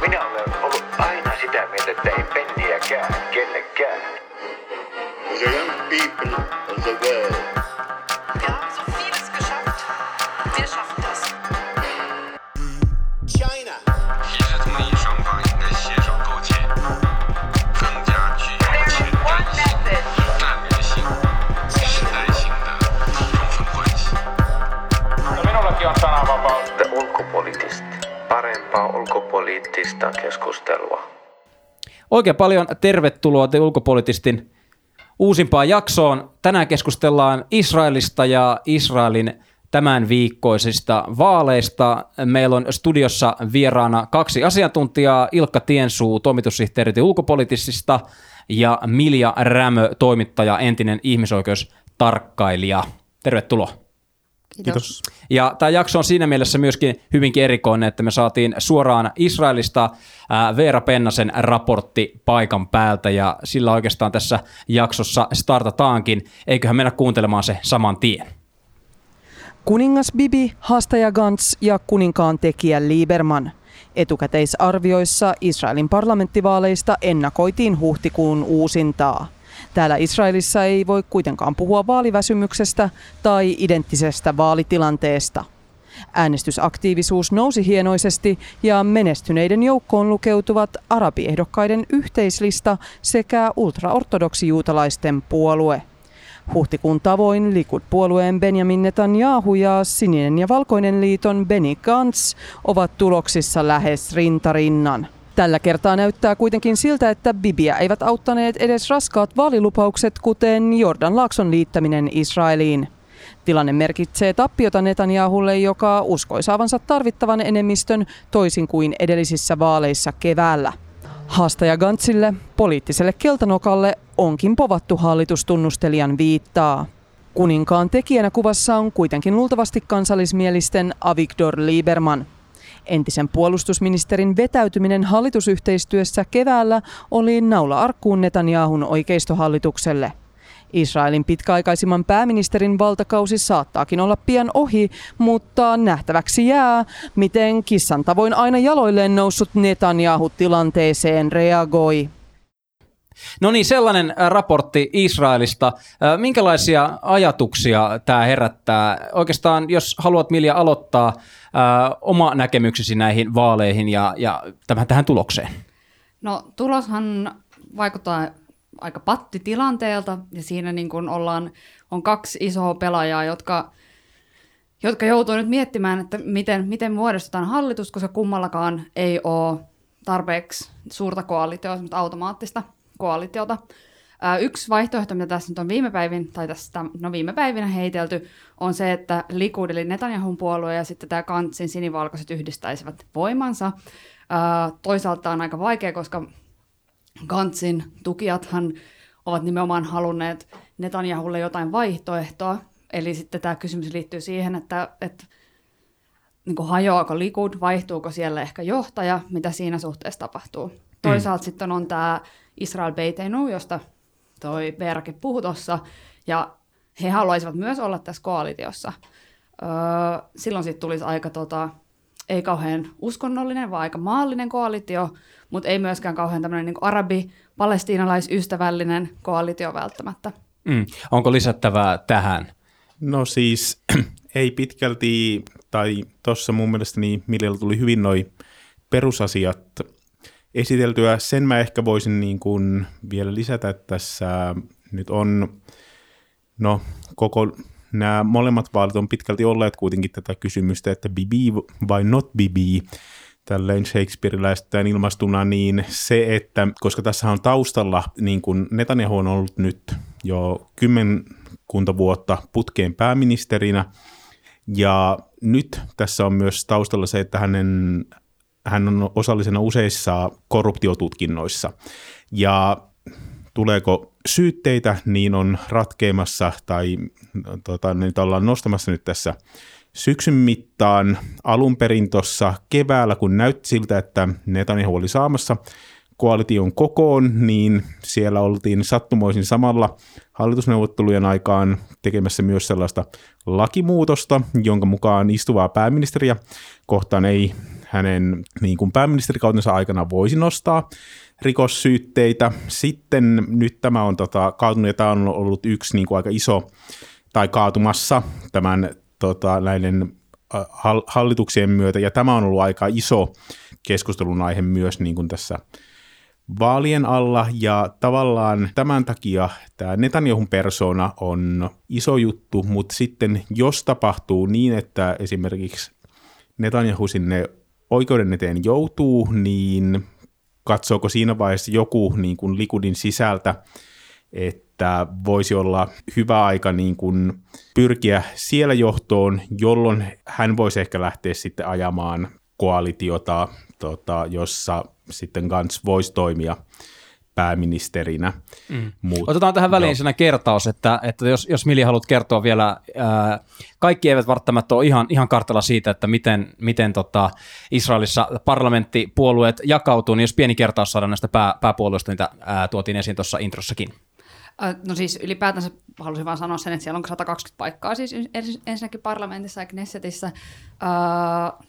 Minä olen ollut aina sitä mieltä, että ei ulkopoliittista keskustelua. Oikein paljon tervetuloa te ulkopoliittistin uusimpaan jaksoon. Tänään keskustellaan Israelista ja Israelin tämän viikkoisista vaaleista. Meillä on studiossa vieraana kaksi asiantuntijaa, Ilkka Tiensuu, toimitussihteeri ulkopoliittisista ja Milja Rämö, toimittaja, entinen ihmisoikeustarkkailija. Tervetuloa. Kiitos. Ja tämä jakso on siinä mielessä myöskin hyvinkin erikoinen, että me saatiin suoraan Israelista Veera Pennasen raportti paikan päältä ja sillä oikeastaan tässä jaksossa startataankin. Eiköhän mennä kuuntelemaan se saman tien. Kuningas Bibi, haastaja Gantz ja kuninkaan tekijä Lieberman. Etukäteisarvioissa Israelin parlamenttivaaleista ennakoitiin huhtikuun uusintaa. Täällä Israelissa ei voi kuitenkaan puhua vaaliväsymyksestä tai identtisestä vaalitilanteesta. Äänestysaktiivisuus nousi hienoisesti ja menestyneiden joukkoon lukeutuvat arabiehdokkaiden yhteislista sekä ultraortodoksi juutalaisten puolue. Huhtikuun tavoin Likud-puolueen Benjamin Netanyahu ja Sininen ja Valkoinen liiton Benny Gantz ovat tuloksissa lähes rintarinnan. Tällä kertaa näyttää kuitenkin siltä, että Bibiä eivät auttaneet edes raskaat vaalilupaukset, kuten Jordan Laakson liittäminen Israeliin. Tilanne merkitsee tappiota Netanyahulle, joka uskoi saavansa tarvittavan enemmistön toisin kuin edellisissä vaaleissa keväällä. Haastaja Gantsille, poliittiselle keltanokalle, onkin povattu hallitustunnustelijan viittaa. Kuninkaan tekijänä kuvassa on kuitenkin luultavasti kansallismielisten Avigdor Lieberman. Entisen puolustusministerin vetäytyminen hallitusyhteistyössä keväällä oli naula arkkuun Netanyahun oikeistohallitukselle. Israelin pitkäaikaisimman pääministerin valtakausi saattaakin olla pian ohi, mutta nähtäväksi jää, miten kissan tavoin aina jaloilleen noussut Netanyahu tilanteeseen reagoi. No niin, sellainen ä, raportti Israelista. Ä, Minkälaisia ajatuksia tämä herättää? Oikeastaan, jos haluat Milja aloittaa ä, oma näkemyksesi näihin vaaleihin ja, ja tämän, tähän tulokseen. No tuloshan vaikuttaa aika pattitilanteelta ja siinä niin kuin ollaan, on kaksi isoa pelaajaa, jotka, jotka joutuu nyt miettimään, että miten, miten muodostetaan hallitus, koska kummallakaan ei ole tarpeeksi suurta semmoista automaattista koalitiota. Yksi vaihtoehto, mitä tässä nyt on viime päivin, tai tästä, no viime päivinä heitelty, on se, että Likud eli Netanyahun puolue ja sitten tämä Kantsin sinivalkoiset yhdistäisivät voimansa. Toisaalta on aika vaikea, koska Gantsin tukijathan ovat nimenomaan halunneet Netanyahulle jotain vaihtoehtoa. Eli sitten tämä kysymys liittyy siihen, että, että niin kuin hajoako Likud, vaihtuuko siellä ehkä johtaja, mitä siinä suhteessa tapahtuu. Toisaalta mm. sitten on tämä Israel Beitenu, josta toi Veerakin puhui tuossa, ja he haluaisivat myös olla tässä koalitiossa. Öö, silloin sitten tulisi aika tota, ei kauhean uskonnollinen, vaan aika maallinen koalitio, mutta ei myöskään kauhean tämmöinen niin arabi-palestiinalaisystävällinen koalitio välttämättä. Mm. Onko lisättävää tähän? No siis ei pitkälti, tai tuossa mun mielestä niin Miljalla tuli hyvin noi perusasiat esiteltyä. Sen mä ehkä voisin niin kuin vielä lisätä, että tässä nyt on, no koko nämä molemmat vaalit on pitkälti olleet kuitenkin tätä kysymystä, että bibi vai not bibi, tälleen Shakespeareläistään ilmastuna, niin se, että koska tässä on taustalla, niin kuin Netanyahu on ollut nyt jo kymmenkunta vuotta putkeen pääministerinä, ja nyt tässä on myös taustalla se, että hänen, hän on osallisena useissa korruptiotutkinnoissa, ja tuleeko syytteitä, niin on ratkeamassa tai tota, niitä ollaan nostamassa nyt tässä syksyn mittaan. Alun perin tuossa keväällä, kun näytti siltä, että Netanyahu oli saamassa koalition kokoon, niin siellä oltiin sattumoisin samalla hallitusneuvottelujen aikaan tekemässä myös sellaista lakimuutosta, jonka mukaan istuvaa pääministeriä kohtaan ei hänen niin kuin pääministerikautensa aikana voisi nostaa rikossyytteitä. Sitten nyt tämä on tota, kaatunut ja tämä on ollut yksi niin kuin aika iso tai kaatumassa tämän tota, näiden hal- hallituksien myötä ja tämä on ollut aika iso keskustelun aihe myös niin kuin tässä vaalien alla ja tavallaan tämän takia tämä Netanyahun persona on iso juttu, mutta sitten jos tapahtuu niin, että esimerkiksi Netanyahu sinne oikeuden eteen joutuu, niin katsooko siinä vaiheessa joku niin kuin Likudin sisältä, että voisi olla hyvä aika niin kuin pyrkiä siellä johtoon, jolloin hän voisi ehkä lähteä sitten ajamaan koalitiota, tota, jossa sitten Gantz voisi toimia pääministerinä. Mm. Mut, Otetaan tähän väliin joo. siinä kertaus, että, että jos, jos Mili haluat kertoa vielä, ää, kaikki eivät välttämättä ole ihan, ihan kartalla siitä, että miten, miten tota Israelissa parlamenttipuolueet jakautuu, niin jos pieni kertaus saadaan näistä pää, pääpuolueista, niitä ää, tuotiin esiin tuossa introssakin. No siis ylipäätänsä halusin vaan sanoa sen, että siellä on 120 paikkaa siis ens- ensinnäkin parlamentissa ja Knessetissä. Äh,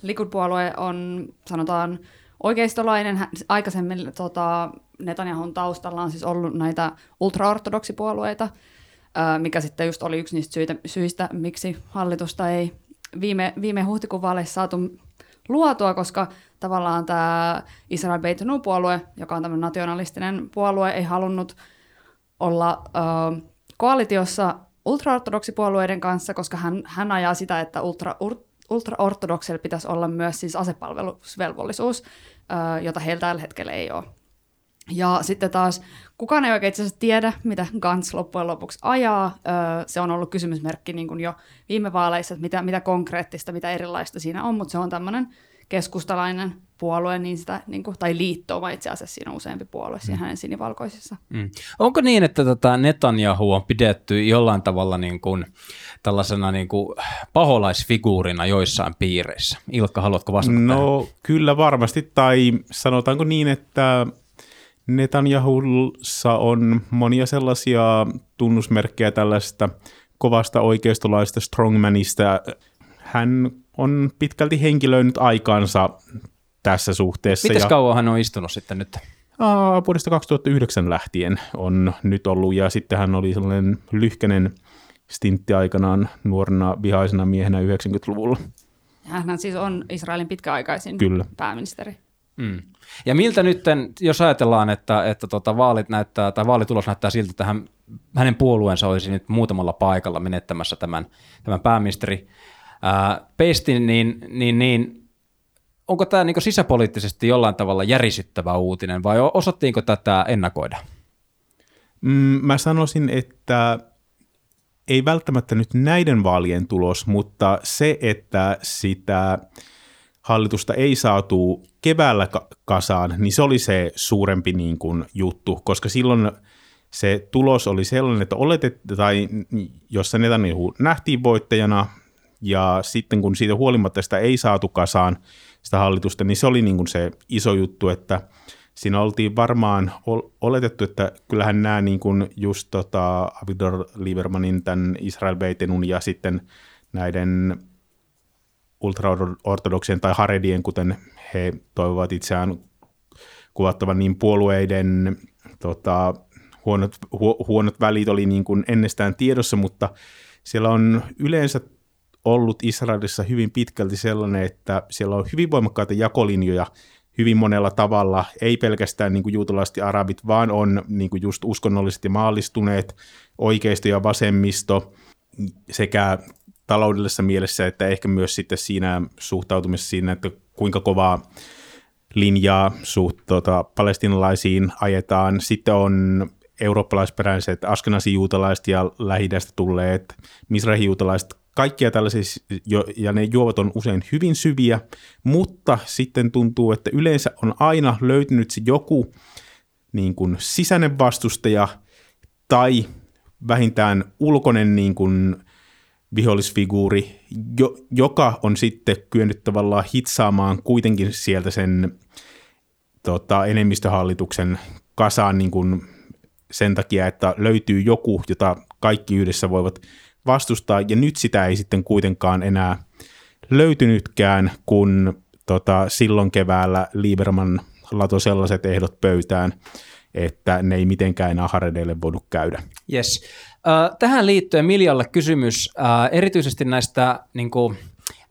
Likud-puolue on, sanotaan, oikeistolainen. Aikaisemmin tota, Netanyahun taustalla on siis ollut näitä ultraortodoksipuolueita, mikä sitten just oli yksi niistä syitä, syistä, miksi hallitusta ei viime, viime huhtikuun vaaleissa saatu luotua, koska tavallaan tämä Israel Beitenu-puolue, joka on tämmöinen nationalistinen puolue, ei halunnut olla ö, koalitiossa ultraortodoksipuolueiden kanssa, koska hän, hän ajaa sitä, että ultra, ultraortodoksilla pitäisi olla myös siis asepalvelusvelvollisuus, jota heillä tällä hetkellä ei ole. Ja sitten taas kukaan ei oikein itse asiassa tiedä, mitä Gantz loppujen lopuksi ajaa. Se on ollut kysymysmerkki niin kuin jo viime vaaleissa, että mitä, mitä konkreettista, mitä erilaista siinä on, mutta se on tämmöinen keskustalainen puolue, niin sitä, niin kuin, tai liittouma itse asiassa siinä on useampi puolue siinä hänen sinivalkoisissa. Mm. Onko niin, että tätä Netanyahu on pidetty jollain tavalla niin kuin, tällaisena niin kuin paholaisfiguurina joissain piireissä? Ilkka, haluatko vastata tähän? No kyllä varmasti, tai sanotaanko niin, että Netanyahussa on monia sellaisia tunnusmerkkejä tällaista kovasta oikeistolaista strongmanista. Hän on pitkälti henkilöinyt aikansa tässä suhteessa. Mites ja, kauan hän on istunut sitten nyt? Aa, vuodesta 2009 lähtien on nyt ollut, ja sitten hän oli sellainen lyhkänen stintti aikanaan nuorena vihaisena miehenä 90-luvulla. Hän siis on Israelin pitkäaikaisin Kyllä. pääministeri. Mm. Ja miltä nyt, jos ajatellaan, että, että tota vaalit näyttää, tai vaalitulos näyttää siltä, että hän, hänen puolueensa olisi nyt muutamalla paikalla menettämässä tämän, tämän pääministeri ää, pestin, niin, niin, niin onko tämä niin sisäpoliittisesti jollain tavalla järisyttävä uutinen, vai osattiinko tätä ennakoida? Mm, mä sanoisin, että ei välttämättä nyt näiden vaalien tulos, mutta se, että sitä hallitusta ei saatu keväällä ka- kasaan, niin se oli se suurempi niin kuin, juttu, koska silloin se tulos oli sellainen, että oletettiin, tai jossa Netanyahu nähtiin voittajana, ja sitten kun siitä huolimatta sitä ei saatu kasaan, sitä hallitusta, niin se oli niin kuin se iso juttu, että siinä oltiin varmaan ol- oletettu, että kyllähän nämä niin kuin just tota Avigdor Liebermanin, tämän Israel Beitenun ja sitten näiden ultraortodoksien tai haredien, kuten he toivovat itseään kuvattavan, niin puolueiden tota, huonot, hu, huonot välit oli niin kuin ennestään tiedossa, mutta siellä on yleensä ollut Israelissa hyvin pitkälti sellainen, että siellä on hyvin voimakkaita jakolinjoja hyvin monella tavalla, ei pelkästään niin kuin juutalaiset ja arabit, vaan on niin kuin just uskonnollisesti maallistuneet, oikeisto ja vasemmisto sekä taloudellisessa mielessä, että ehkä myös sitten siinä suhtautumisessa siinä, että kuinka kovaa linjaa suht tuota, palestinalaisiin ajetaan. Sitten on eurooppalaisperäiset askenasijuutalaiset ja lähi tulleet misrahijuutalaiset, kaikkia tällaisia, ja ne juovat on usein hyvin syviä, mutta sitten tuntuu, että yleensä on aina löytynyt se joku niin kuin sisäinen vastustaja tai vähintään ulkoinen niin kuin vihollisfiguuri, jo, joka on sitten kyennyt tavallaan hitsaamaan kuitenkin sieltä sen tota, enemmistöhallituksen kasaan niin kuin sen takia, että löytyy joku, jota kaikki yhdessä voivat vastustaa, ja nyt sitä ei sitten kuitenkaan enää löytynytkään, kun tota, silloin keväällä Lieberman lato sellaiset ehdot pöytään, että ne ei mitenkään enää Haredeille voinut käydä. Yes. Äh, tähän liittyen Miljalle kysymys äh, erityisesti näistä niin kuin,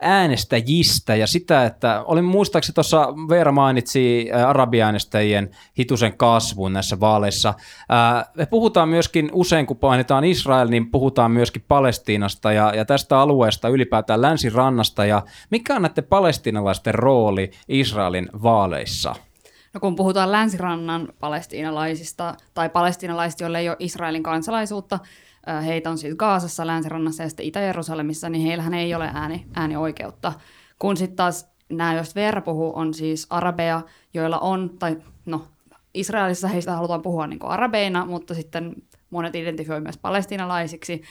äänestäjistä ja sitä, että olin muistaakseni tuossa Veera mainitsi äh, arabiäänestäjien hitusen kasvun näissä vaaleissa. Äh, me puhutaan myöskin usein, kun painitaan Israel, niin puhutaan myöskin Palestiinasta ja, ja tästä alueesta ylipäätään länsirannasta. Ja mikä on näiden palestiinalaisten rooli Israelin vaaleissa? No kun puhutaan länsirannan palestiinalaisista tai palestiinalaisista, joille ei ole Israelin kansalaisuutta, heitä on siis Gaasassa, länsirannassa ja sitten Itä-Jerusalemissa, niin heillähän ei ole ääni, äänioikeutta. Kun sitten taas nämä, joista Veera puhuu, on siis arabeja, joilla on, tai no Israelissa heistä halutaan puhua niin arabeina, mutta sitten monet identifioi myös palestiinalaisiksi,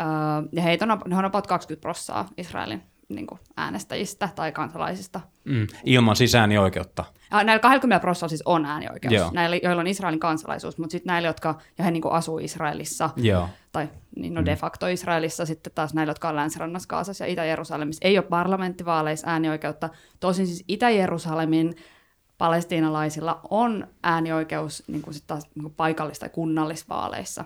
äh, ja heitä on, he on about 20 prossaa Israelin niin kuin äänestäjistä tai kansalaisista. Mm, ilman siis äänioikeutta. Ja näillä 20 prosentilla siis on äänioikeus, Joo. näillä, joilla on Israelin kansalaisuus, mutta sitten näillä, jotka, ja he niin kuin asuu Israelissa, Joo. tai niin no de facto Israelissa, sitten taas näillä, jotka on Länsirannassa, Kaasassa ja Itä-Jerusalemissa, ei ole parlamenttivaaleissa äänioikeutta. Tosin siis Itä-Jerusalemin palestiinalaisilla on äänioikeus niin kuin sit taas niin kuin paikallis- tai kunnallisvaaleissa.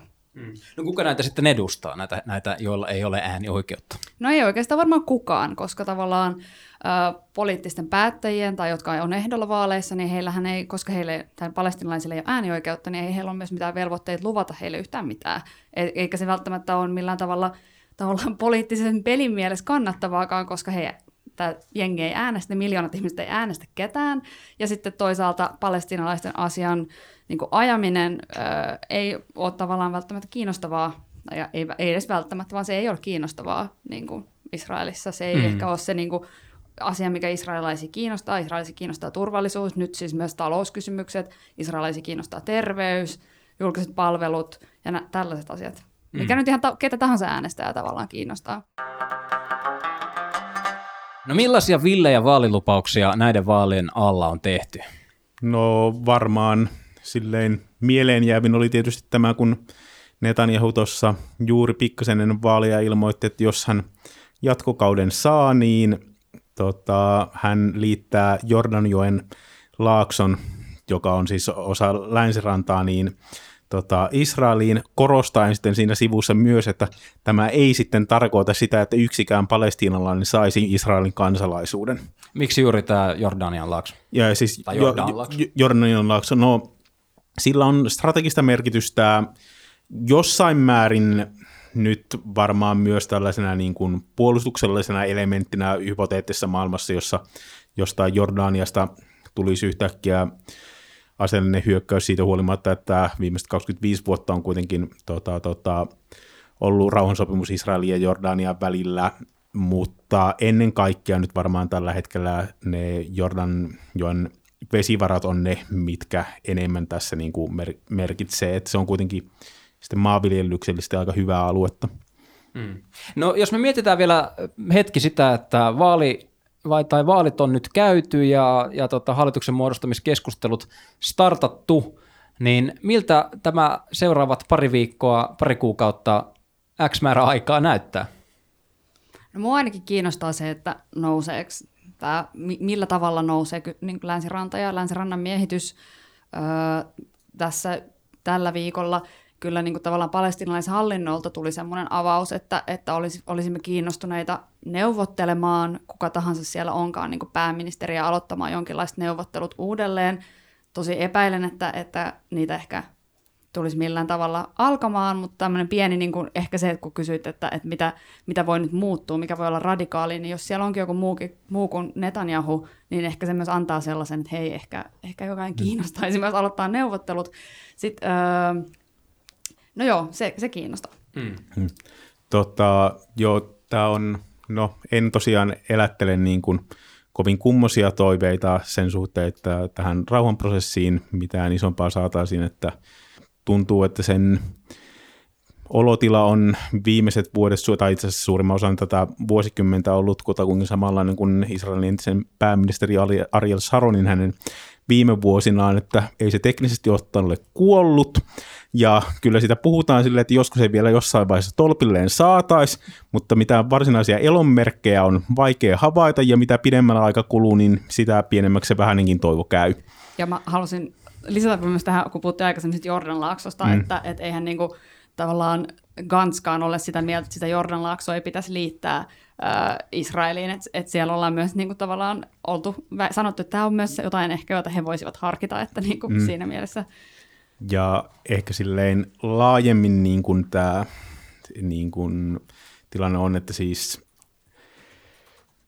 No kuka näitä sitten edustaa, näitä, näitä joilla ei ole äänioikeutta? No ei oikeastaan varmaan kukaan, koska tavallaan ö, poliittisten päättäjien tai jotka on ehdolla vaaleissa, niin heillähän ei, koska heille, tai palestinalaisille ei ole äänioikeutta, niin ei heillä ole myös mitään velvoitteita luvata heille yhtään mitään. E- eikä se välttämättä ole millään tavalla tavallaan poliittisen pelin mielessä kannattavaakaan, koska he tämä jengi ei äänestä, miljoonat ihmiset ei äänestä ketään, ja sitten toisaalta palestinalaisten asian niin kuin ajaminen ö, ei ole tavallaan välttämättä kiinnostavaa, ja ei, ei edes välttämättä, vaan se ei ole kiinnostavaa niin kuin Israelissa. Se ei mm. ehkä ole se niin kuin, asia, mikä israelaisia kiinnostaa. Israelaisia kiinnostaa turvallisuus, nyt siis myös talouskysymykset, israelaisia kiinnostaa terveys, julkiset palvelut ja nä- tällaiset asiat. Mikä nyt ihan ta- ketä tahansa äänestää tavallaan kiinnostaa. No millaisia villejä vaalilupauksia näiden vaalien alla on tehty? No varmaan silleen mieleenjäävin oli tietysti tämä, kun Netanyahu tuossa juuri pikkasen ennen vaalia ilmoitti, että jos hän jatkokauden saa, niin tota, hän liittää Jordanjoen laakson, joka on siis osa länsirantaa, niin tota, Israeliin, korostaen sitten siinä sivussa myös, että tämä ei sitten tarkoita sitä, että yksikään palestiinalainen saisi Israelin kansalaisuuden. Miksi juuri tämä Jordanian laakso? Ja siis Tai jo, Jordanin laakso. jo, Jordanian laakso, no sillä on strategista merkitystä jossain määrin nyt varmaan myös tällaisena niin kuin puolustuksellisena elementtinä hypoteettisessa maailmassa, jossa jostain Jordaniasta tulisi yhtäkkiä aseellinen hyökkäys siitä huolimatta, että viimeiset 25 vuotta on kuitenkin tota, tota, ollut rauhansopimus Israelin ja Jordanian välillä, mutta ennen kaikkea nyt varmaan tällä hetkellä ne Jordanjoen vesivarat on ne, mitkä enemmän tässä niin kuin mer- merkitsee, että se on kuitenkin sitten maanviljelyksellisesti aika hyvää aluetta. No jos me mietitään vielä hetki sitä, että vaali, vai, tai vaalit on nyt käyty ja, ja tota, hallituksen muodostamiskeskustelut startattu, niin miltä tämä seuraavat pari viikkoa, pari kuukautta, X määrä aikaa näyttää? No mua ainakin kiinnostaa se, että nouseeko mi- millä tavalla nousee niin länsiranta ja länsirannan miehitys öö, tässä tällä viikolla. Kyllä niin kuin tavallaan palestinalaishallinnolta tuli semmoinen avaus, että, että olisi, olisimme kiinnostuneita neuvottelemaan, kuka tahansa siellä onkaan niin kuin pääministeriä aloittamaan jonkinlaiset neuvottelut uudelleen. Tosi epäilen, että, että niitä ehkä tulisi millään tavalla alkamaan, mutta tämmöinen pieni, niin kuin ehkä se, että kun kysyit, että, että mitä, mitä voi nyt muuttua, mikä voi olla radikaali, niin jos siellä onkin joku muukin, muu kuin Netanyahu, niin ehkä se myös antaa sellaisen, että hei, ehkä, ehkä jokainen kiinnostaisi myös aloittaa neuvottelut. Sitten, öö, no joo, se, se kiinnostaa. Tota, joo, tämä on, no en tosiaan elättele niin kuin kovin kummosia toiveita sen suhteen, että tähän rauhanprosessiin mitään isompaa saataisiin, että tuntuu, että sen olotila on viimeiset vuodet, tai itse asiassa suurimman osan tätä vuosikymmentä ollut kutakuinkin samanlainen kuin Israelin entisen pääministeri Ariel Sharonin hänen viime vuosinaan, että ei se teknisesti ottaen ole kuollut, ja kyllä sitä puhutaan silleen, että joskus ei vielä jossain vaiheessa tolpilleen saataisi, mutta mitä varsinaisia elonmerkkejä on vaikea havaita, ja mitä pidemmällä aika kuluu, niin sitä pienemmäksi se vähänenkin toivo käy. Ja mä halusin lisätä myös tähän, kun puhuttiin aikaisemmin siitä Jordanlaaksosta, mm. että et eihän niinku, tavallaan Ganskaan ole sitä mieltä, että sitä Jordanlaaksoa ei pitäisi liittää äh, Israeliin, että et siellä ollaan myös niinku, tavallaan oltu, sanottu, että tämä on myös jotain ehkä, jota he voisivat harkita, että niinku, mm. siinä mielessä. Ja ehkä silleen laajemmin niin kuin tämä niin kuin tilanne on, että siis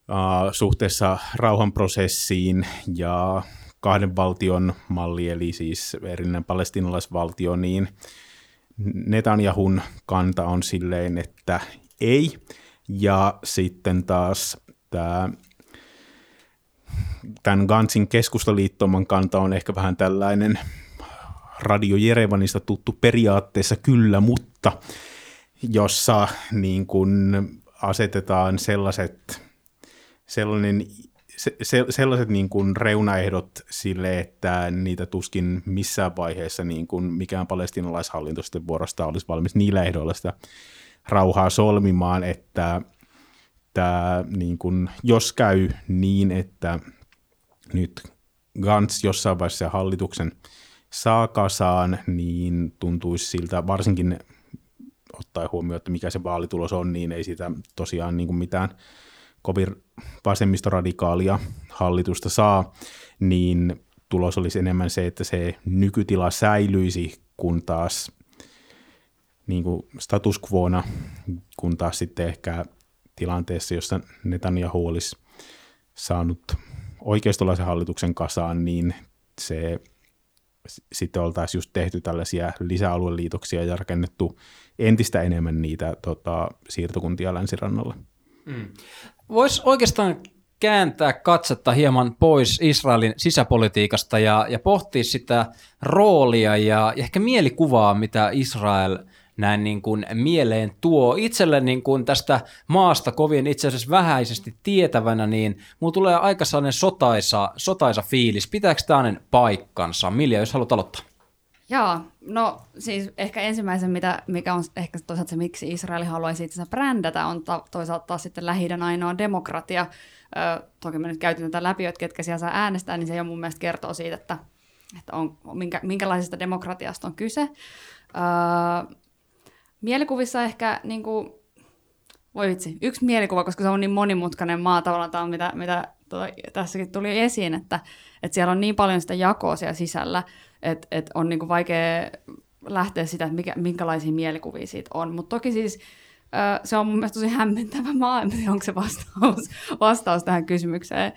uh, suhteessa rauhanprosessiin ja kahden valtion malli, eli siis erillinen palestinalaisvaltio, niin Netanyahun kanta on silleen, että ei. Ja sitten taas tämä tämän Gansin keskustaliittoman kanta on ehkä vähän tällainen Radio Jerevanista tuttu periaatteessa kyllä, mutta jossa niin kuin asetetaan sellaiset, sellainen se, se, sellaiset niin kuin reunaehdot sille, että niitä tuskin missään vaiheessa niin kuin mikään palestinalaishallinto sitten vuorosta olisi valmis niillä ehdoilla sitä rauhaa solmimaan, että tämä, niin kuin, jos käy niin, että nyt Gantz jossain vaiheessa hallituksen saa kasaan, niin tuntuisi siltä, varsinkin ottaen huomioon, että mikä se vaalitulos on, niin ei sitä tosiaan niin kuin mitään kovin vasemmistoradikaalia hallitusta saa, niin tulos olisi enemmän se, että se nykytila säilyisi, kun taas niin kuin status quona, kun taas sitten ehkä tilanteessa, jossa Netanyahu olisi saanut oikeistolaisen hallituksen kasaan, niin se sitten oltaisiin just tehty tällaisia lisäalueliitoksia ja rakennettu entistä enemmän niitä tota, siirtokuntia länsirannalle. Mm. Voisi oikeastaan kääntää katsetta hieman pois Israelin sisäpolitiikasta ja, ja pohtia sitä roolia ja, ja ehkä mielikuvaa, mitä Israel näin niin kuin mieleen tuo. Itselle niin kuin tästä maasta kovin itse asiassa vähäisesti tietävänä, niin mulla tulee aika sellainen sotaisa, sotaisa fiilis. Pitääkö tämä paikkansa? Milja, jos haluat aloittaa. Joo, no siis ehkä ensimmäisen, mitä, mikä on ehkä toisaalta se, miksi Israel haluaisi itse brändätä, on ta, toisaalta taas sitten lähi ainoa demokratia. Ö, toki me nyt käytin tätä läpi, että ketkä siellä saa äänestää, niin se jo mun mielestä kertoo siitä, että, että on, minkä, minkälaisesta demokratiasta on kyse. Ö, mielikuvissa ehkä niin kuin, voi vitsi, yksi mielikuva, koska se on niin monimutkainen maa tavallaan, tämä on mitä, mitä tuo, tässäkin tuli esiin, että, että siellä on niin paljon sitä jakoa siellä sisällä, että, että on niin kuin vaikea lähteä sitä, että mikä, minkälaisia mielikuvia siitä on. Mutta toki siis se on mun mielestä tosi hämmentävä maa, onko se vastaus, vastaus tähän kysymykseen.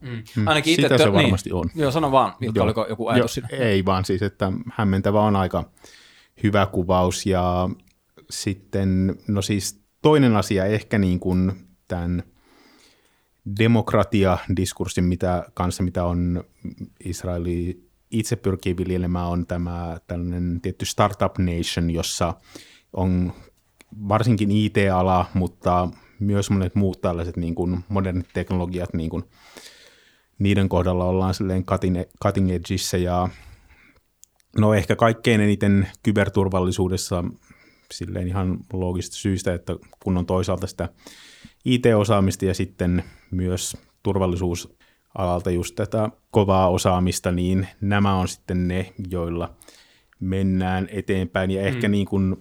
Mm. mm. Ainakin itse, Sitä se niin. varmasti on. Joo, sano vaan, Ilkka, oliko joku ajatus jo, siinä? Ei vaan siis, että hämmentävä on aika hyvä kuvaus ja sitten, no siis toinen asia ehkä niin kuin tämän demokratia-diskurssin mitä, kanssa, mitä on Israeli itse pyrkii viljelemään, on tämä tällainen tietty startup nation, jossa on varsinkin IT-ala, mutta myös monet muut tällaiset niin kuin modernit teknologiat, niin kuin niiden kohdalla ollaan silleen cutting, cutting edgeissä ja no ehkä kaikkein eniten kyberturvallisuudessa silleen ihan loogista syystä, että kun on toisaalta sitä IT-osaamista ja sitten myös turvallisuusalalta just tätä kovaa osaamista, niin nämä on sitten ne, joilla mennään eteenpäin. Ja mm. ehkä niin kuin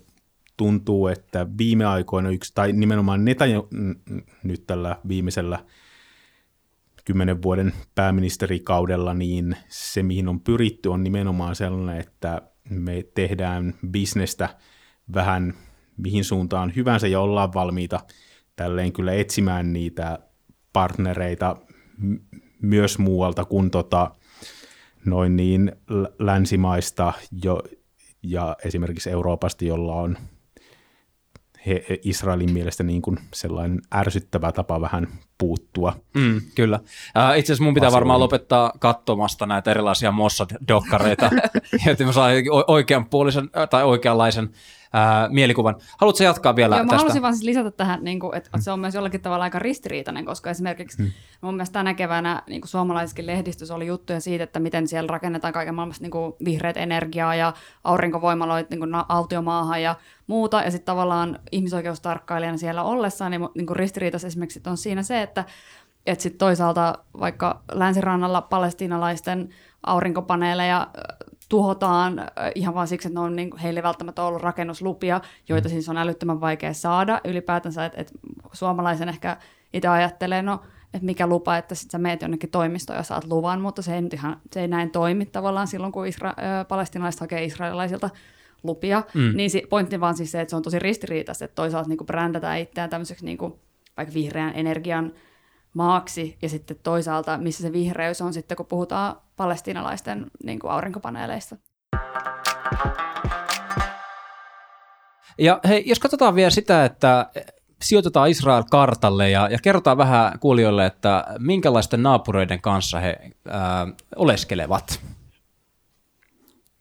tuntuu, että viime aikoina yksi, tai nimenomaan Neta nyt tällä viimeisellä kymmenen vuoden pääministerikaudella, niin se mihin on pyritty on nimenomaan sellainen, että me tehdään bisnestä vähän mihin suuntaan hyvänsä ja ollaan valmiita tälleen kyllä etsimään niitä partnereita myös muualta kuin tota, noin niin länsimaista jo, ja esimerkiksi Euroopasta, jolla on he, Israelin mielestä niin kuin sellainen ärsyttävä tapa vähän puuttua. Mm, kyllä. Äh, itse asiassa mun pitää varmaan lopettaa katsomasta näitä erilaisia Mossad-dokkareita, että mä saan oikeanpuolisen tai oikeanlaisen ää, mielikuvan. Haluatko jatkaa vielä Joo, mä tästä? haluaisin vaan siis lisätä tähän, niin kuin, että, se on myös jollakin tavalla aika ristiriitainen, koska esimerkiksi hmm. mun mielestä tänä keväänä niin kuin lehdistössä oli juttuja siitä, että miten siellä rakennetaan kaiken maailmasta niin kuin vihreät energiaa ja aurinkovoimaloit niin kuin autiomaahan ja muuta. Ja sitten tavallaan ihmisoikeustarkkailijana siellä ollessaan, niin, niin kuin ristiriitas esimerkiksi on siinä se, että että sitten toisaalta vaikka länsirannalla palestiinalaisten aurinkopaneeleja tuhotaan ihan vaan siksi, että ne on niin, heille ei välttämättä ollut rakennuslupia, joita siis on älyttömän vaikea saada ylipäätänsä, että et suomalaisen ehkä itse ajattelee, no että mikä lupa, että sitten sä meet jonnekin toimistoon ja saat luvan, mutta se ei, nyt ihan, se ei näin toimi tavallaan silloin, kun isra- ö, palestinalaiset hakee israelilaisilta lupia, mm. niin si- pointti vaan siis se, että se on tosi ristiriitaista, että toisaalta niin brändätään itseään tämmöiseksi niin vaikka vihreän energian maaksi, ja sitten toisaalta, missä se vihreys on sitten, kun puhutaan palestiinalaisten niin kuin aurinkopaneeleista. Ja hei, jos katsotaan vielä sitä, että sijoitetaan Israel kartalle ja, ja kerrotaan vähän kuulijoille, että minkälaisten naapureiden kanssa he ää, oleskelevat.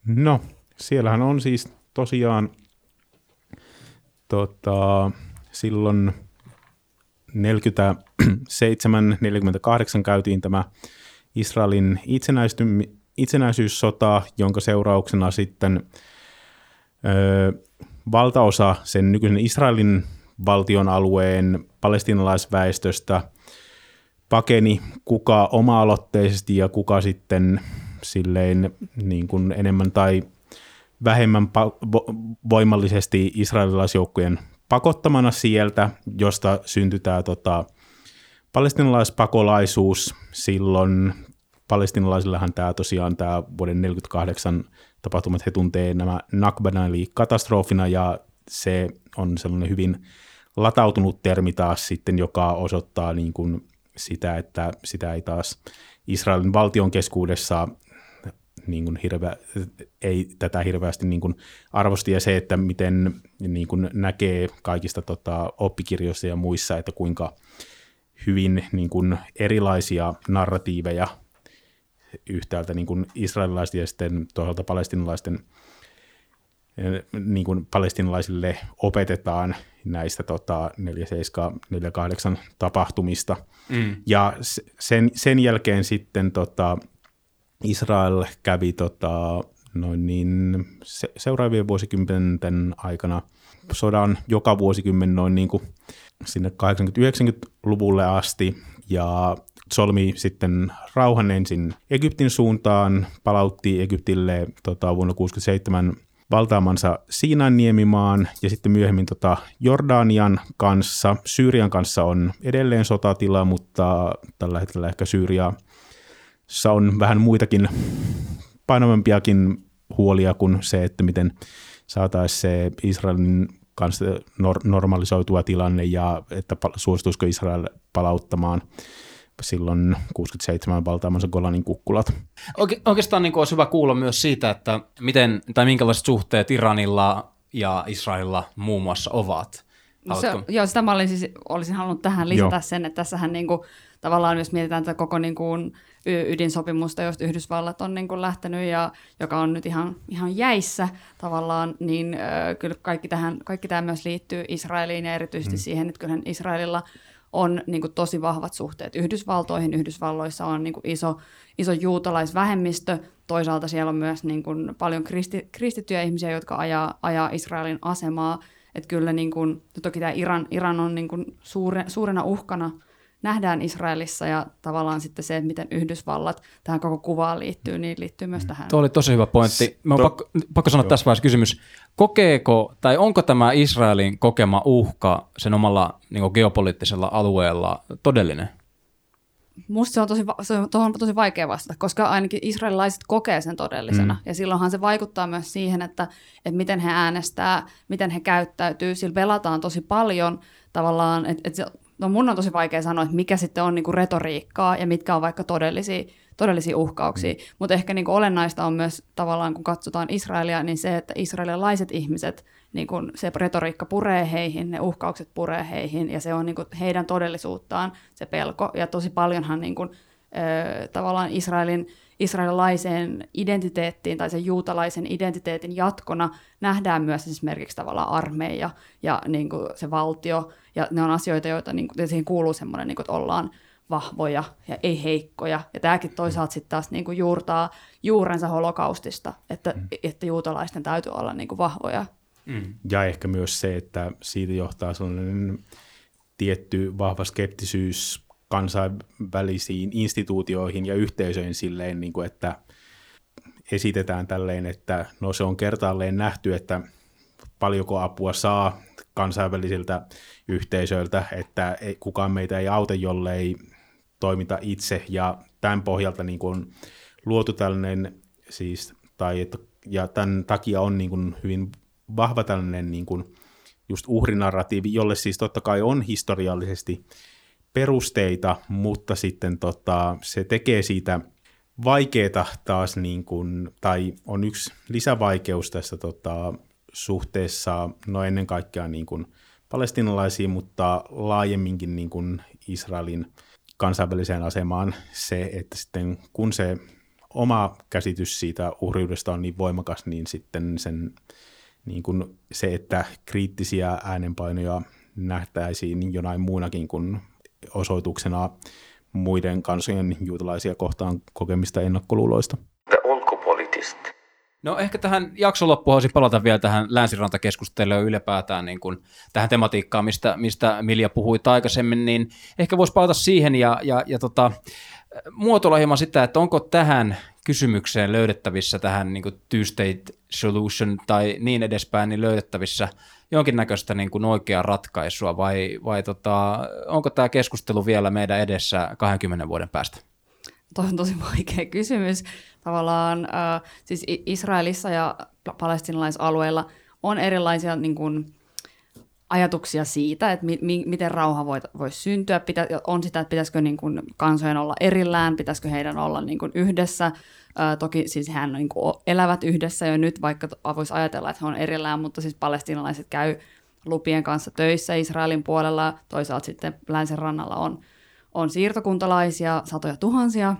No, siellähän on siis tosiaan tota, silloin 47-48 käytiin tämä Israelin itsenäisty- itsenäisyyssota, jonka seurauksena sitten ö, valtaosa sen nykyisen Israelin valtion alueen palestinalaisväestöstä pakeni kuka oma-aloitteisesti ja kuka sitten silleen niin kuin enemmän tai vähemmän voimallisesti israelilaisjoukkojen pakottamana sieltä, josta syntyi tämä tota, palestinalaispakolaisuus. Silloin palestinalaisillahan tämä tosiaan tämä vuoden 48 tapahtumat he tuntee nämä Nakbana eli katastrofina ja se on sellainen hyvin latautunut termi taas sitten, joka osoittaa niin kuin sitä, että sitä ei taas Israelin valtion keskuudessa niin kuin hirveä, ei tätä hirveästi niin kuin arvosti ja se, että miten niin kuin näkee kaikista tota, oppikirjoista ja muissa, että kuinka hyvin niin kuin erilaisia narratiiveja yhtäältä niin kuin israelilaisten ja sitten toisaalta palestinalaisten niin kuin palestinalaisille opetetaan näistä tota, 47-48 tapahtumista. Mm. Ja sen, sen jälkeen sitten tota, Israel kävi tota, noin niin se, seuraavien vuosikymmenten aikana sodan joka vuosikymmen noin niin kuin sinne 80-90-luvulle asti ja solmi sitten rauhan ensin Egyptin suuntaan, palautti Egyptille tota, vuonna 1967 valtaamansa Siinain niemimaan ja sitten myöhemmin tota Jordanian kanssa. Syyrian kanssa on edelleen sotatila, mutta tällä hetkellä ehkä Syyria on vähän muitakin painavampiakin huolia kuin se, että miten saataisiin se Israelin kanssa nor- normalisoitua tilanne ja että suostuisiko Israel palauttamaan silloin 67 valtaamansa Golanin kukkulat. Oike- oikeastaan niin olisi hyvä kuulla myös siitä, että miten tai minkälaiset suhteet Iranilla ja Israelilla muun muassa ovat. No se, joo, sitä mä olisin, siis, olisin halunnut tähän lisätä joo. sen, että tässähän niin kuin, tavallaan jos mietitään tätä koko niin kuin, ydinsopimusta, josta Yhdysvallat on niin kuin lähtenyt ja joka on nyt ihan, ihan jäissä tavallaan, niin äh, kyllä kaikki, tähän, kaikki tämä myös liittyy Israeliin ja erityisesti mm. siihen, että kyllähän Israelilla on niin kuin, tosi vahvat suhteet Yhdysvaltoihin. Yhdysvalloissa on niin kuin, iso, iso juutalaisvähemmistö. Toisaalta siellä on myös niin kuin, paljon kristi, kristittyjä ihmisiä, jotka ajaa, ajaa Israelin asemaa. Että kyllä niin kuin, toki tämä Iran, Iran on niin kuin, suure, suurena uhkana nähdään Israelissa ja tavallaan sitten se, miten Yhdysvallat tähän koko kuvaan liittyy, niin liittyy myös tähän. Tuo oli tosi hyvä pointti. Mä to- pakko, pakko sanoa joo. tässä vaiheessa kysymys. Kokeeko tai onko tämä Israelin kokema uhka sen omalla niin geopoliittisella alueella todellinen? Musta se on, tosi, se on, on tosi vaikea vastata, koska ainakin israelilaiset kokee sen todellisena. Mm. Ja silloinhan se vaikuttaa myös siihen, että, että miten he äänestää, miten he käyttäytyy. Sillä velataan tosi paljon tavallaan, että, että se, no mun on tosi vaikea sanoa, että mikä sitten on niinku retoriikkaa ja mitkä on vaikka todellisia, todellisia uhkauksia. Mm. Mutta ehkä niinku olennaista on myös tavallaan, kun katsotaan Israelia, niin se, että israelilaiset ihmiset, niinku se retoriikka puree heihin, ne uhkaukset puree heihin ja se on niinku heidän todellisuuttaan se pelko. Ja tosi paljonhan niinku, ö, tavallaan Israelin israelilaiseen identiteettiin tai sen juutalaisen identiteetin jatkona nähdään myös esimerkiksi tavallaan armeija ja niin kuin se valtio, ja ne on asioita, joita niin kuin, siihen kuuluu semmoinen, niin kuin, että ollaan vahvoja ja ei heikkoja. Ja tämäkin toisaalta sitten taas niin kuin juurtaa juurensa holokaustista, että, mm. että juutalaisten täytyy olla niin kuin vahvoja. Mm. Ja ehkä myös se, että siitä johtaa sellainen tietty vahva skeptisyys kansainvälisiin instituutioihin ja yhteisöihin silleen, niin kuin, että esitetään tälleen, että no se on kertaalleen nähty, että paljonko apua saa kansainvälisiltä yhteisöiltä, että kukaan meitä ei auta, jollei toimita itse, ja tämän pohjalta niin kuin luotu tällainen, siis, tai että, ja tämän takia on niin kuin hyvin vahva tällainen niin kuin just uhrinarratiivi, jolle siis totta kai on historiallisesti perusteita, mutta sitten tota, se tekee siitä vaikeeta taas, niin kuin, tai on yksi lisävaikeus tässä tota, suhteessa, no ennen kaikkea niin kuin palestinalaisiin, mutta laajemminkin niin kuin Israelin kansainväliseen asemaan se, että sitten kun se oma käsitys siitä uhriudesta on niin voimakas, niin sitten sen, niin kuin se, että kriittisiä äänenpainoja nähtäisiin jonain muunakin kuin osoituksena muiden kansojen juutalaisia kohtaan kokemista ennakkoluuloista. No ehkä tähän jakson loppuun haluaisin palata vielä tähän länsirantakeskusteluun ylipäätään niin kuin tähän tematiikkaan, mistä, mistä Milja puhui aikaisemmin, niin ehkä voisi palata siihen ja, ja, ja tota, muotoilla hieman sitä, että onko tähän kysymykseen löydettävissä tähän niin kuin two-state solution tai niin edespäin, niin löydettävissä jonkinnäköistä niin kuin oikeaa ratkaisua vai, vai tota, onko tämä keskustelu vielä meidän edessä 20 vuoden päästä? Tuo on tosi vaikea kysymys. Tavallaan äh, siis Israelissa ja palestinalaisalueilla on erilaisia niin kuin, ajatuksia siitä, että mi- mi- miten rauha voi, voi syntyä. Pitä, on sitä, että pitäisikö niin kuin, kansojen olla erillään, pitäisikö heidän olla niin kuin, yhdessä. Äh, toki siis hän niin kuin, elävät yhdessä jo nyt, vaikka voisi ajatella, että he on erillään, mutta siis palestinalaiset käy lupien kanssa töissä Israelin puolella. Toisaalta sitten länsirannalla on on siirtokuntalaisia, satoja tuhansia.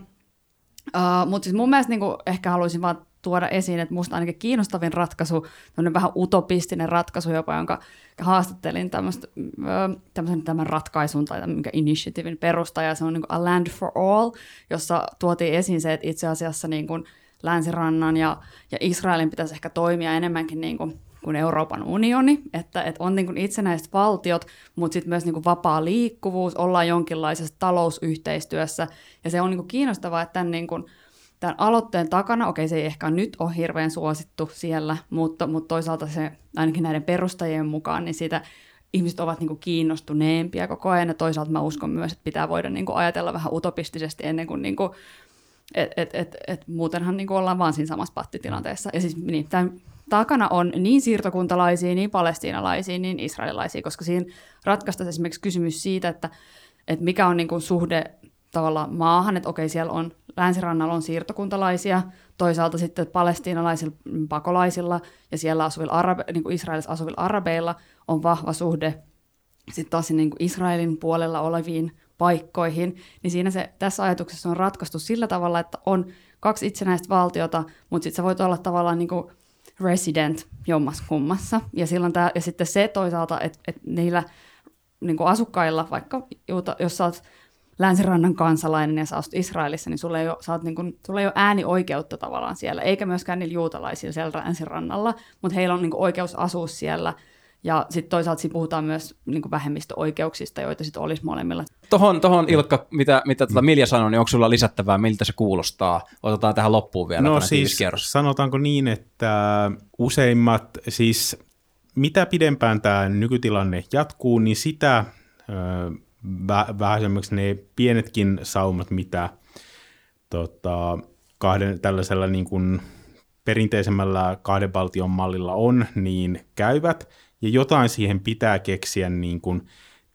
Uh, Mutta siis mun mielestä niin ehkä haluaisin vaan tuoda esiin, että musta ainakin kiinnostavin ratkaisu, vähän utopistinen ratkaisu jopa, jonka haastattelin tämmöisen tämän ratkaisun tai tämän initiatiivin perustaja, se on niin A Land for All, jossa tuotiin esiin se, että itse asiassa niin kuin länsirannan ja, ja Israelin pitäisi ehkä toimia enemmänkin niin kuin kuin Euroopan unioni, että, että on niin kuin itsenäiset valtiot, mutta sitten myös niin kuin vapaa liikkuvuus, ollaan jonkinlaisessa talousyhteistyössä, ja se on niin kuin kiinnostavaa, että tämän, niin kuin, tämän aloitteen takana, okei se ei ehkä nyt ole hirveän suosittu siellä, mutta, mutta toisaalta se ainakin näiden perustajien mukaan, niin siitä ihmiset ovat niin kuin kiinnostuneempia koko ajan, ja toisaalta mä uskon myös, että pitää voida niin kuin ajatella vähän utopistisesti ennen kuin, niin kuin et, et, et, et muutenhan niin kuin ollaan vaan siinä samassa pattitilanteessa. Ja siis niin, tämän takana on niin siirtokuntalaisia, niin palestiinalaisia, niin israelilaisia, koska siinä ratkaista esimerkiksi kysymys siitä, että, että mikä on niin kuin suhde tavallaan maahan, että okei, siellä on länsirannalla on siirtokuntalaisia, toisaalta sitten palestiinalaisilla pakolaisilla ja siellä asuvilla arabe, niin kuin Israelissa asuvilla arabeilla on vahva suhde sitten taas niin kuin Israelin puolella oleviin paikkoihin, niin siinä se tässä ajatuksessa on ratkaistu sillä tavalla, että on kaksi itsenäistä valtiota, mutta sitten sä voit olla tavallaan niin kuin resident jommas kummassa. Ja, silloin tää, ja sitten se toisaalta, että, että niillä niin kuin asukkailla, vaikka jos sä oot länsirannan kansalainen ja sä asut Israelissa, niin sulla ei ole, sä oot niin kuin, sulla ei ole äänioikeutta tavallaan siellä, eikä myöskään niillä juutalaisilla siellä länsirannalla, mutta heillä on niin kuin oikeus asua siellä – ja sitten toisaalta siinä puhutaan myös niin kuin vähemmistöoikeuksista, joita sitten olisi molemmilla. Tohon, tohon Ilkka, mitä, mitä tuota Milja sanoi, niin onko sulla lisättävää, miltä se kuulostaa? Otetaan tähän loppuun vielä No siis sanotaanko niin, että useimmat, siis mitä pidempään tämä nykytilanne jatkuu, niin sitä vähäisemmäksi ne pienetkin saumat, mitä tota, kahden, tällaisella niin kuin perinteisemmällä kahden valtion mallilla on, niin käyvät. Ja jotain siihen pitää keksiä niin kuin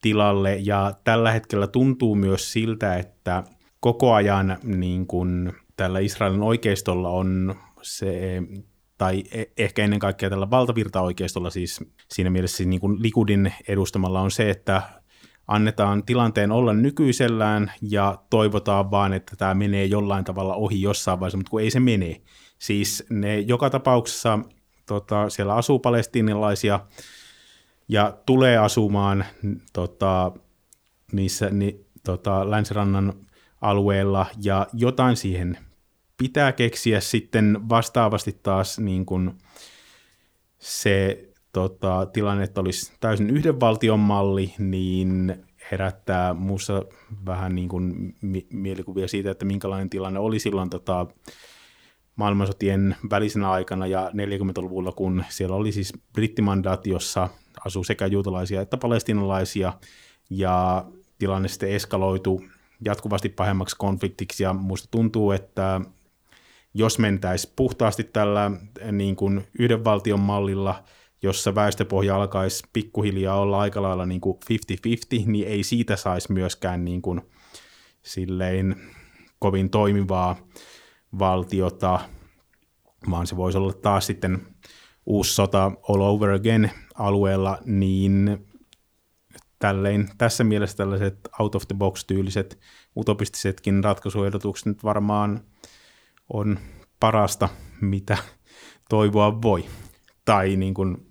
tilalle, ja tällä hetkellä tuntuu myös siltä, että koko ajan niin kuin tällä Israelin oikeistolla on se, tai e, ehkä ennen kaikkea tällä valtavirtaoikeistolla siis siinä mielessä niin kuin Likudin edustamalla on se, että annetaan tilanteen olla nykyisellään ja toivotaan vaan, että tämä menee jollain tavalla ohi jossain vaiheessa, mutta kun ei se mene. Siis ne joka tapauksessa tota, siellä asuu palestiinilaisia ja tulee asumaan tota, niissä ni, tota, länsirannan alueella ja jotain siihen pitää keksiä sitten vastaavasti taas niin kuin se tota, tilanne, että olisi täysin yhden valtion malli, niin herättää muussa vähän niin kuin mi- mielikuvia siitä, että minkälainen tilanne oli silloin tota, maailmansotien välisenä aikana ja 40-luvulla, kun siellä oli siis brittimandaatti, jossa asuu sekä juutalaisia että palestinalaisia, ja tilanne sitten eskaloitu jatkuvasti pahemmaksi konfliktiksi, ja musta tuntuu, että jos mentäisiin puhtaasti tällä niin kuin yhden valtion mallilla, jossa väestöpohja alkaisi pikkuhiljaa olla aika lailla niin kuin 50-50, niin ei siitä saisi myöskään niin kuin silleen kovin toimivaa valtiota, vaan se voisi olla taas sitten uusi sota all over again alueella, niin tällein, tässä mielessä tällaiset out of the box tyyliset utopistisetkin ratkaisuehdotukset nyt varmaan on parasta, mitä toivoa voi. Tai niin kuin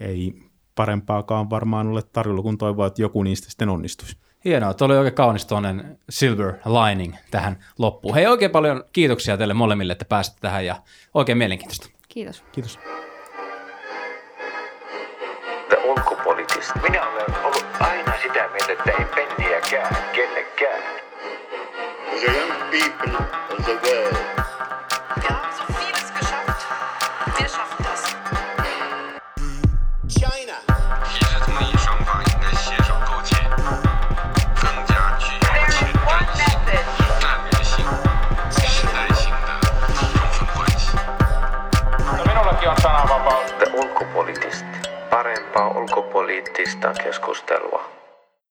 ei parempaakaan varmaan ole tarjolla, kun toivoa, että joku niistä sitten onnistuisi. Hienoa, tuo oli oikein kaunis tuollainen silver lining tähän loppuun. Hei, oikein paljon kiitoksia teille molemmille, että pääsitte tähän ja oikein mielenkiintoista. Kiitos. Kiitos. Minä olen ollut aina sitä mieltä, että ei penniäkään kellekään. The young people of the world ulkopoliittista keskustelua.